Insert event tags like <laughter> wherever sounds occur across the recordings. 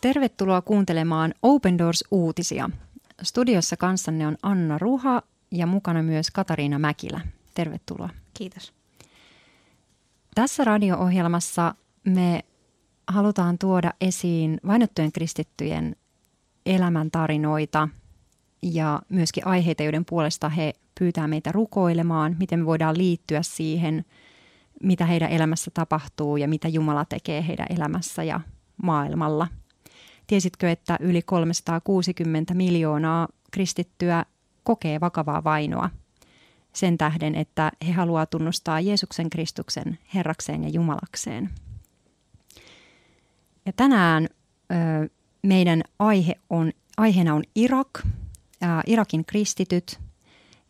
Tervetuloa kuuntelemaan Open Doors-uutisia. Studiossa kanssanne on Anna Ruha ja mukana myös Katariina Mäkilä. Tervetuloa. Kiitos. Tässä radio-ohjelmassa me halutaan tuoda esiin vainottujen kristittyjen elämäntarinoita ja myöskin aiheita, joiden puolesta he pyytää meitä rukoilemaan, miten me voidaan liittyä siihen, mitä heidän elämässä tapahtuu ja mitä Jumala tekee heidän elämässä ja maailmalla. Tiesitkö, että yli 360 miljoonaa kristittyä kokee vakavaa vainoa sen tähden, että he haluaa tunnustaa Jeesuksen Kristuksen Herrakseen ja Jumalakseen. Ja tänään ö, meidän aihe on, aiheena on Irak, ä, Irakin kristityt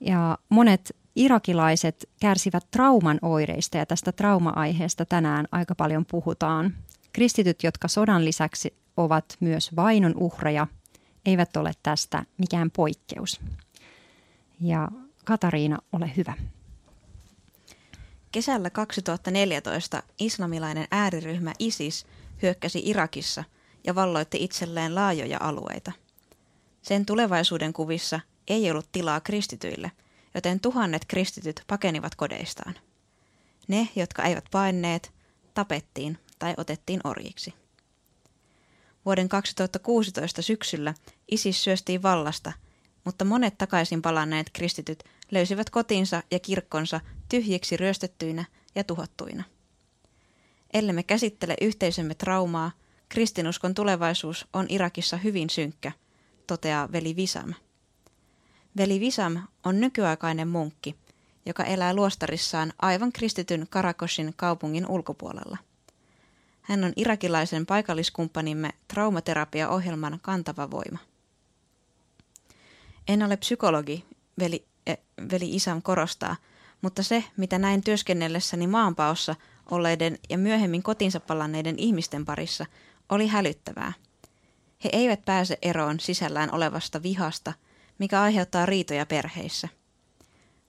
ja monet irakilaiset kärsivät trauman oireista ja tästä trauma-aiheesta tänään aika paljon puhutaan. Kristityt, jotka sodan lisäksi ovat myös vainon uhreja, eivät ole tästä mikään poikkeus. Ja Katariina, ole hyvä. Kesällä 2014 islamilainen ääriryhmä ISIS hyökkäsi Irakissa ja valloitti itselleen laajoja alueita. Sen tulevaisuuden kuvissa ei ollut tilaa kristityille, joten tuhannet kristityt pakenivat kodeistaan. Ne, jotka eivät paenneet, tapettiin tai otettiin orjiksi. Vuoden 2016 syksyllä ISIS syöstiin vallasta, mutta monet takaisin palanneet kristityt löysivät kotinsa ja kirkkonsa tyhjiksi ryöstettyinä ja tuhottuina. Ellemme käsittele yhteisömme traumaa, kristinuskon tulevaisuus on Irakissa hyvin synkkä, toteaa veli Visam. Veli Visam on nykyaikainen munkki, joka elää luostarissaan aivan kristityn Karakoshin kaupungin ulkopuolella. Hän on irakilaisen paikalliskumppanimme traumaterapiaohjelman kantava voima. En ole psykologi, veli, eh, veli Isam korostaa, mutta se, mitä näin työskennellessäni maanpaossa olleiden ja myöhemmin kotinsa palanneiden ihmisten parissa, oli hälyttävää. He eivät pääse eroon sisällään olevasta vihasta, mikä aiheuttaa riitoja perheissä.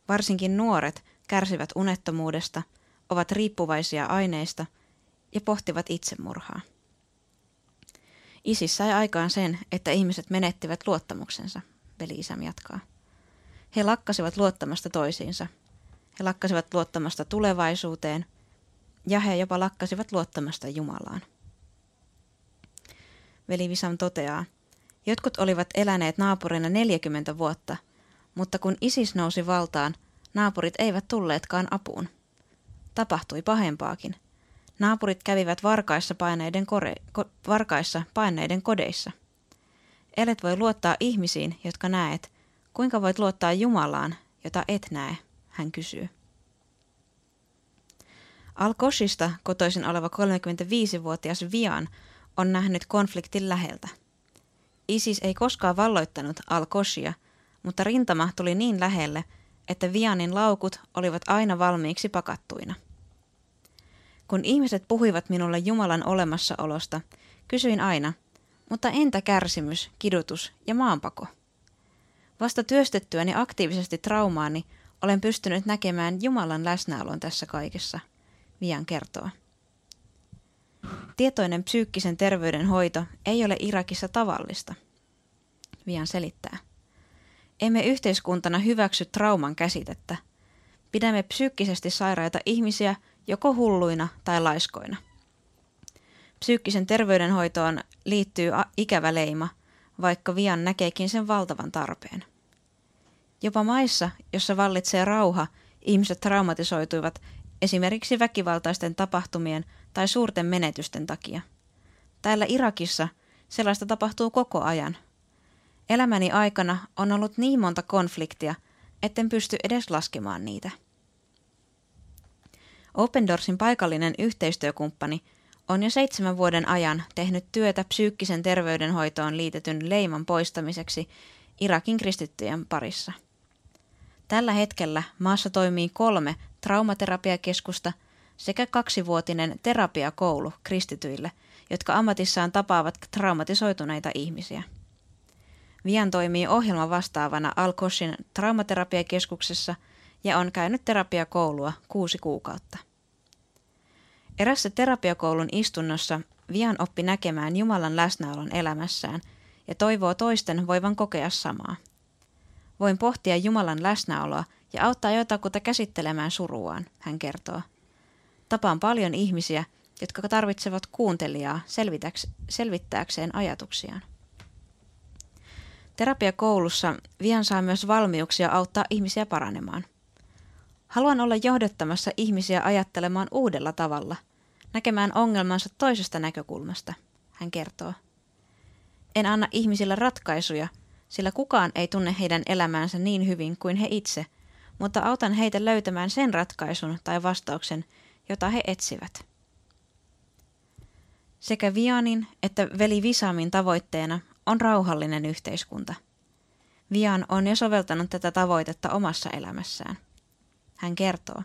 Varsinkin nuoret kärsivät unettomuudesta, ovat riippuvaisia aineista – ja pohtivat itsemurhaa. Isis sai aikaan sen, että ihmiset menettivät luottamuksensa, veli Isam jatkaa. He lakkasivat luottamasta toisiinsa. He lakkasivat luottamasta tulevaisuuteen ja he jopa lakkasivat luottamasta Jumalaan. Veli Visam toteaa, jotkut olivat eläneet naapurina 40 vuotta, mutta kun ISIS nousi valtaan, naapurit eivät tulleetkaan apuun. Tapahtui pahempaakin – Naapurit kävivät varkaissa paineiden, kore, ko, varkaissa paineiden kodeissa. Elet voi luottaa ihmisiin, jotka näet. Kuinka voit luottaa Jumalaan, jota et näe, hän kysyy. Al-Koshista kotoisin oleva 35-vuotias Vian on nähnyt konfliktin läheltä. ISIS ei koskaan valloittanut Al-Koshia, mutta rintama tuli niin lähelle, että Vianin laukut olivat aina valmiiksi pakattuina – kun ihmiset puhuivat minulle Jumalan olemassaolosta, kysyin aina, mutta entä kärsimys, kidutus ja maanpako? Vasta työstettyäni aktiivisesti traumaani olen pystynyt näkemään Jumalan läsnäolon tässä kaikessa, Vian kertoo. Tietoinen psyykkisen terveyden hoito ei ole Irakissa tavallista, Vian selittää. Emme yhteiskuntana hyväksy trauman käsitettä. Pidämme psyykkisesti sairaita ihmisiä – joko hulluina tai laiskoina. Psyykkisen terveydenhoitoon liittyy ikävä leima, vaikka Vian näkeekin sen valtavan tarpeen. Jopa maissa, jossa vallitsee rauha, ihmiset traumatisoituivat esimerkiksi väkivaltaisten tapahtumien tai suurten menetysten takia. Täällä Irakissa sellaista tapahtuu koko ajan. Elämäni aikana on ollut niin monta konfliktia, etten pysty edes laskemaan niitä. Open Doorsin paikallinen yhteistyökumppani on jo seitsemän vuoden ajan tehnyt työtä psyykkisen terveydenhoitoon liitetyn leiman poistamiseksi Irakin kristittyjen parissa. Tällä hetkellä maassa toimii kolme traumaterapiakeskusta sekä kaksivuotinen terapiakoulu kristityille, jotka ammatissaan tapaavat traumatisoituneita ihmisiä. Vian toimii ohjelma vastaavana Al-Koshin traumaterapiakeskuksessa – ja on käynyt terapiakoulua kuusi kuukautta. Erässä terapiakoulun istunnossa Vian oppi näkemään Jumalan läsnäolon elämässään ja toivoo toisten voivan kokea samaa. Voin pohtia Jumalan läsnäoloa ja auttaa jotakuta käsittelemään suruaan, hän kertoo. Tapaan paljon ihmisiä, jotka tarvitsevat kuuntelijaa selvittääkseen ajatuksiaan. Terapiakoulussa Vian saa myös valmiuksia auttaa ihmisiä paranemaan. Haluan olla johdottamassa ihmisiä ajattelemaan uudella tavalla, näkemään ongelmansa toisesta näkökulmasta, hän kertoo. En anna ihmisille ratkaisuja, sillä kukaan ei tunne heidän elämäänsä niin hyvin kuin he itse, mutta autan heitä löytämään sen ratkaisun tai vastauksen, jota he etsivät. Sekä Vianin että veli Visamin tavoitteena on rauhallinen yhteiskunta. Vian on jo soveltanut tätä tavoitetta omassa elämässään. Hän kertoo.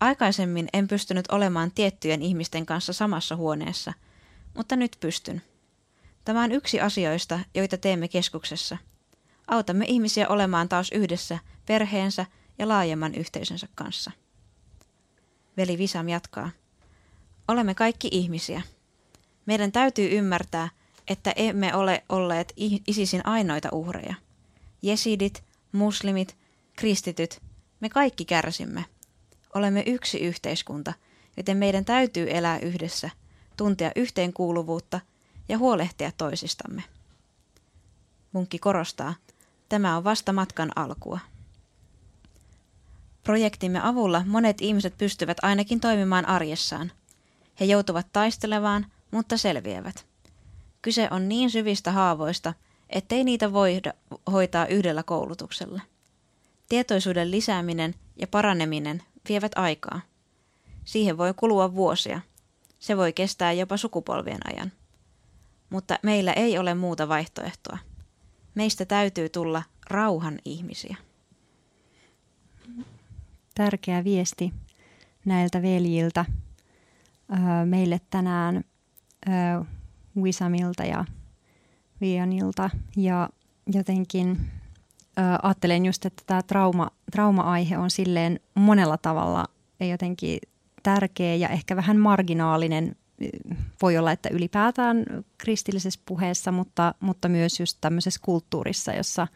Aikaisemmin en pystynyt olemaan tiettyjen ihmisten kanssa samassa huoneessa, mutta nyt pystyn. Tämä on yksi asioista, joita teemme keskuksessa. Autamme ihmisiä olemaan taas yhdessä perheensä ja laajemman yhteisönsä kanssa. Veli Visam jatkaa. Olemme kaikki ihmisiä. Meidän täytyy ymmärtää, että emme ole olleet ISISin ainoita uhreja. Jesidit, muslimit, kristityt, me kaikki kärsimme. Olemme yksi yhteiskunta, joten meidän täytyy elää yhdessä, tuntea yhteenkuuluvuutta ja huolehtia toisistamme. Munkki korostaa, tämä on vasta matkan alkua. Projektimme avulla monet ihmiset pystyvät ainakin toimimaan arjessaan. He joutuvat taistelemaan, mutta selviävät. Kyse on niin syvistä haavoista, ettei niitä voida hoitaa yhdellä koulutuksella. Tietoisuuden lisääminen ja paraneminen vievät aikaa. Siihen voi kulua vuosia. Se voi kestää jopa sukupolvien ajan. Mutta meillä ei ole muuta vaihtoehtoa. Meistä täytyy tulla rauhan ihmisiä. Tärkeä viesti näiltä veljiltä meille tänään Wisamilta ja Vianilta. Ja jotenkin ajattelen just, että tämä trauma, trauma-aihe on silleen monella tavalla jotenkin tärkeä ja ehkä vähän marginaalinen. Voi olla, että ylipäätään kristillisessä puheessa, mutta, mutta myös just tämmöisessä kulttuurissa, jossa,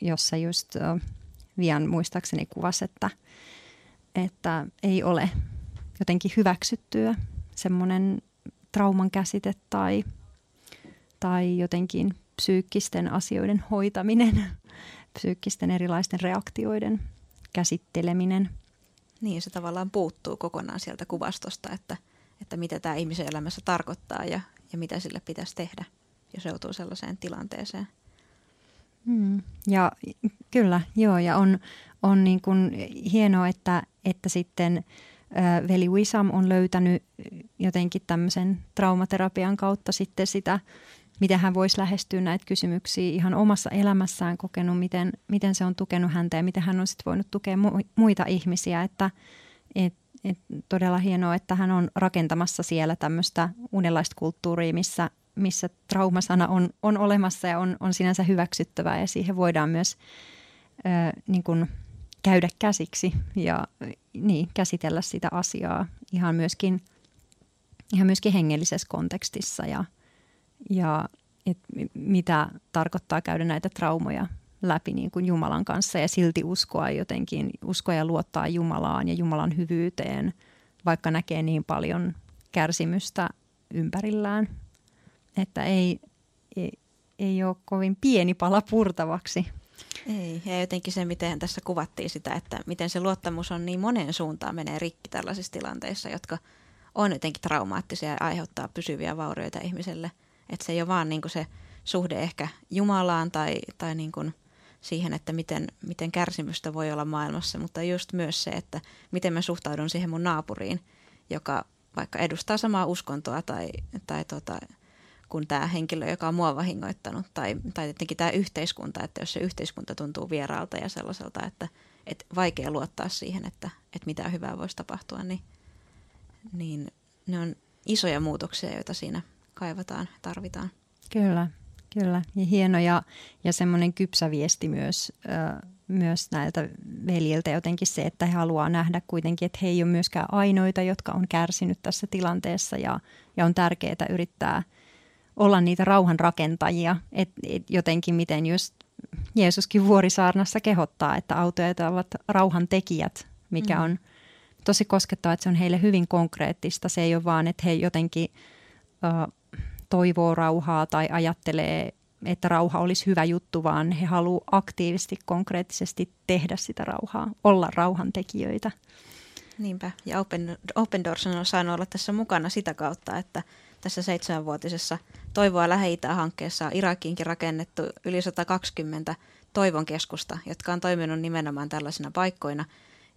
jossa just Vian muistaakseni kuvasi, että, että ei ole jotenkin hyväksyttyä semmoinen trauman käsite tai, tai jotenkin psyykkisten asioiden hoitaminen, <laughs> psyykkisten erilaisten reaktioiden käsitteleminen. Niin, se tavallaan puuttuu kokonaan sieltä kuvastosta, että, että mitä tämä ihmisen elämässä tarkoittaa ja, ja mitä sille pitäisi tehdä, jos joutuu sellaiseen tilanteeseen. Hmm. Ja kyllä, joo, ja on, on niin kuin hienoa, että, että sitten veli Wisam on löytänyt jotenkin tämmöisen traumaterapian kautta sitten sitä, miten hän voisi lähestyä näitä kysymyksiä ihan omassa elämässään kokenut, miten, miten se on tukenut häntä ja miten hän on sitten voinut tukea muita ihmisiä. Että et, et todella hienoa, että hän on rakentamassa siellä tämmöistä uudenlaista kulttuuria, missä, missä traumasana on, on olemassa ja on, on sinänsä hyväksyttävää ja siihen voidaan myös ö, niin kuin käydä käsiksi ja niin, käsitellä sitä asiaa ihan myöskin, ihan myöskin hengellisessä kontekstissa ja, ja et mitä tarkoittaa käydä näitä traumoja läpi niin kuin Jumalan kanssa ja silti uskoa jotenkin, uskoa ja luottaa Jumalaan ja Jumalan hyvyyteen, vaikka näkee niin paljon kärsimystä ympärillään, että ei, ei, ei ole kovin pieni pala purtavaksi. Ei, ja jotenkin se, miten tässä kuvattiin sitä, että miten se luottamus on niin moneen suuntaan menee rikki tällaisissa tilanteissa, jotka on jotenkin traumaattisia ja aiheuttaa pysyviä vaurioita ihmiselle. Että se ei ole vaan niin kuin se suhde ehkä Jumalaan tai, tai niin kuin siihen, että miten, miten kärsimystä voi olla maailmassa, mutta just myös se, että miten mä suhtaudun siihen mun naapuriin, joka vaikka edustaa samaa uskontoa tai, tai tota, kuin tämä henkilö, joka on mua vahingoittanut, tai, tai tietenkin tämä yhteiskunta, että jos se yhteiskunta tuntuu vieraalta ja sellaiselta, että, että vaikea luottaa siihen, että, että mitä hyvää voisi tapahtua, niin, niin ne on isoja muutoksia, joita siinä kaivataan, tarvitaan. Kyllä, kyllä. Ja hieno ja, ja semmoinen kypsä viesti myös äh, myös näiltä veljiltä jotenkin se, että he haluaa nähdä kuitenkin, että he ei ole myöskään ainoita, jotka on kärsinyt tässä tilanteessa ja, ja on tärkeää yrittää olla niitä rauhanrakentajia, että et jotenkin miten just Jeesuskin vuorisaarnassa kehottaa, että autojat ovat rauhan tekijät, mikä mm. on tosi koskettavaa, että se on heille hyvin konkreettista. Se ei ole vaan, että he jotenkin toivoo rauhaa tai ajattelee, että rauha olisi hyvä juttu, vaan he haluavat aktiivisesti, konkreettisesti tehdä sitä rauhaa, olla rauhantekijöitä. Niinpä, ja Open, Open Doors on saanut olla tässä mukana sitä kautta, että tässä seitsemänvuotisessa Toivoa lähi hankkeessa on Irakiinkin rakennettu yli 120 toivon keskusta, jotka on toiminut nimenomaan tällaisina paikkoina,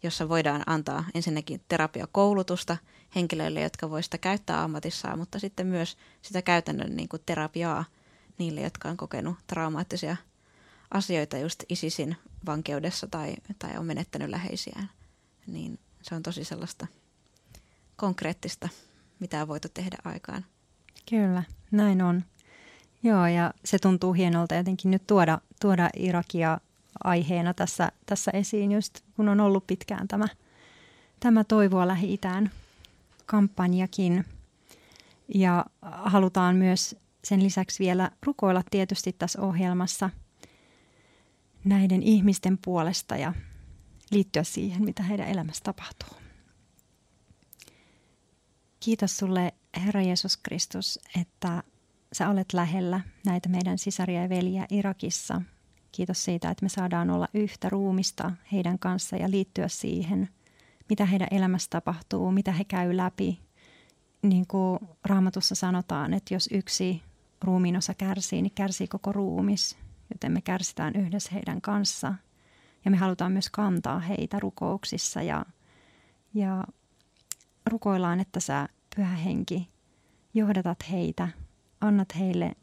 jossa voidaan antaa ensinnäkin terapiakoulutusta henkilöille, jotka voivat sitä käyttää ammatissaan, mutta sitten myös sitä käytännön niin kuin terapiaa niille, jotka on kokenut traumaattisia asioita just ISISin vankeudessa tai, tai on menettänyt läheisiään. Niin se on tosi sellaista konkreettista, mitä on voitu tehdä aikaan. Kyllä, näin on. Joo, ja se tuntuu hienolta jotenkin nyt tuoda, tuoda Irakia aiheena tässä, tässä esiin, just kun on ollut pitkään tämä, tämä Toivoa Lähi-Itään kampanjakin. Ja halutaan myös sen lisäksi vielä rukoilla tietysti tässä ohjelmassa näiden ihmisten puolesta ja liittyä siihen, mitä heidän elämässä tapahtuu. Kiitos sulle Herra Jeesus Kristus, että sä olet lähellä näitä meidän sisaria ja veliä Irakissa. Kiitos siitä, että me saadaan olla yhtä ruumista heidän kanssa ja liittyä siihen, mitä heidän elämässä tapahtuu, mitä he käy läpi. Niin kuin raamatussa sanotaan, että jos yksi ruumiin osa kärsii, niin kärsii koko ruumis, joten me kärsitään yhdessä heidän kanssa. Ja me halutaan myös kantaa heitä rukouksissa ja, ja rukoillaan, että sä pyhä henki, johdatat heitä, annat heille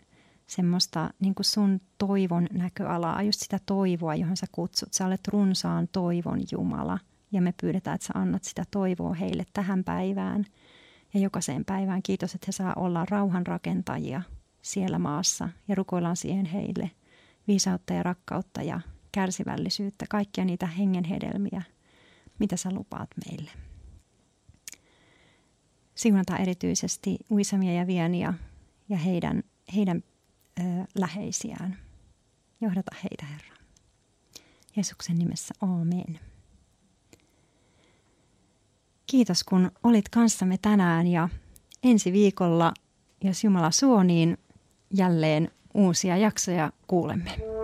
semmoista niin kuin sun toivon näköalaa, just sitä toivoa, johon sä kutsut. Sä olet runsaan toivon Jumala ja me pyydetään, että sä annat sitä toivoa heille tähän päivään ja jokaiseen päivään. Kiitos, että he saa olla rauhanrakentajia siellä maassa ja rukoillaan siihen heille viisautta ja rakkautta ja kärsivällisyyttä, kaikkia niitä hengenhedelmiä, mitä sä lupaat meille siunata erityisesti Uisamia ja Viania ja heidän, heidän läheisiään. Johdata heitä, Herra. Jeesuksen nimessä, amen. Kiitos, kun olit kanssamme tänään ja ensi viikolla, jos Jumala suo, niin jälleen uusia jaksoja kuulemme.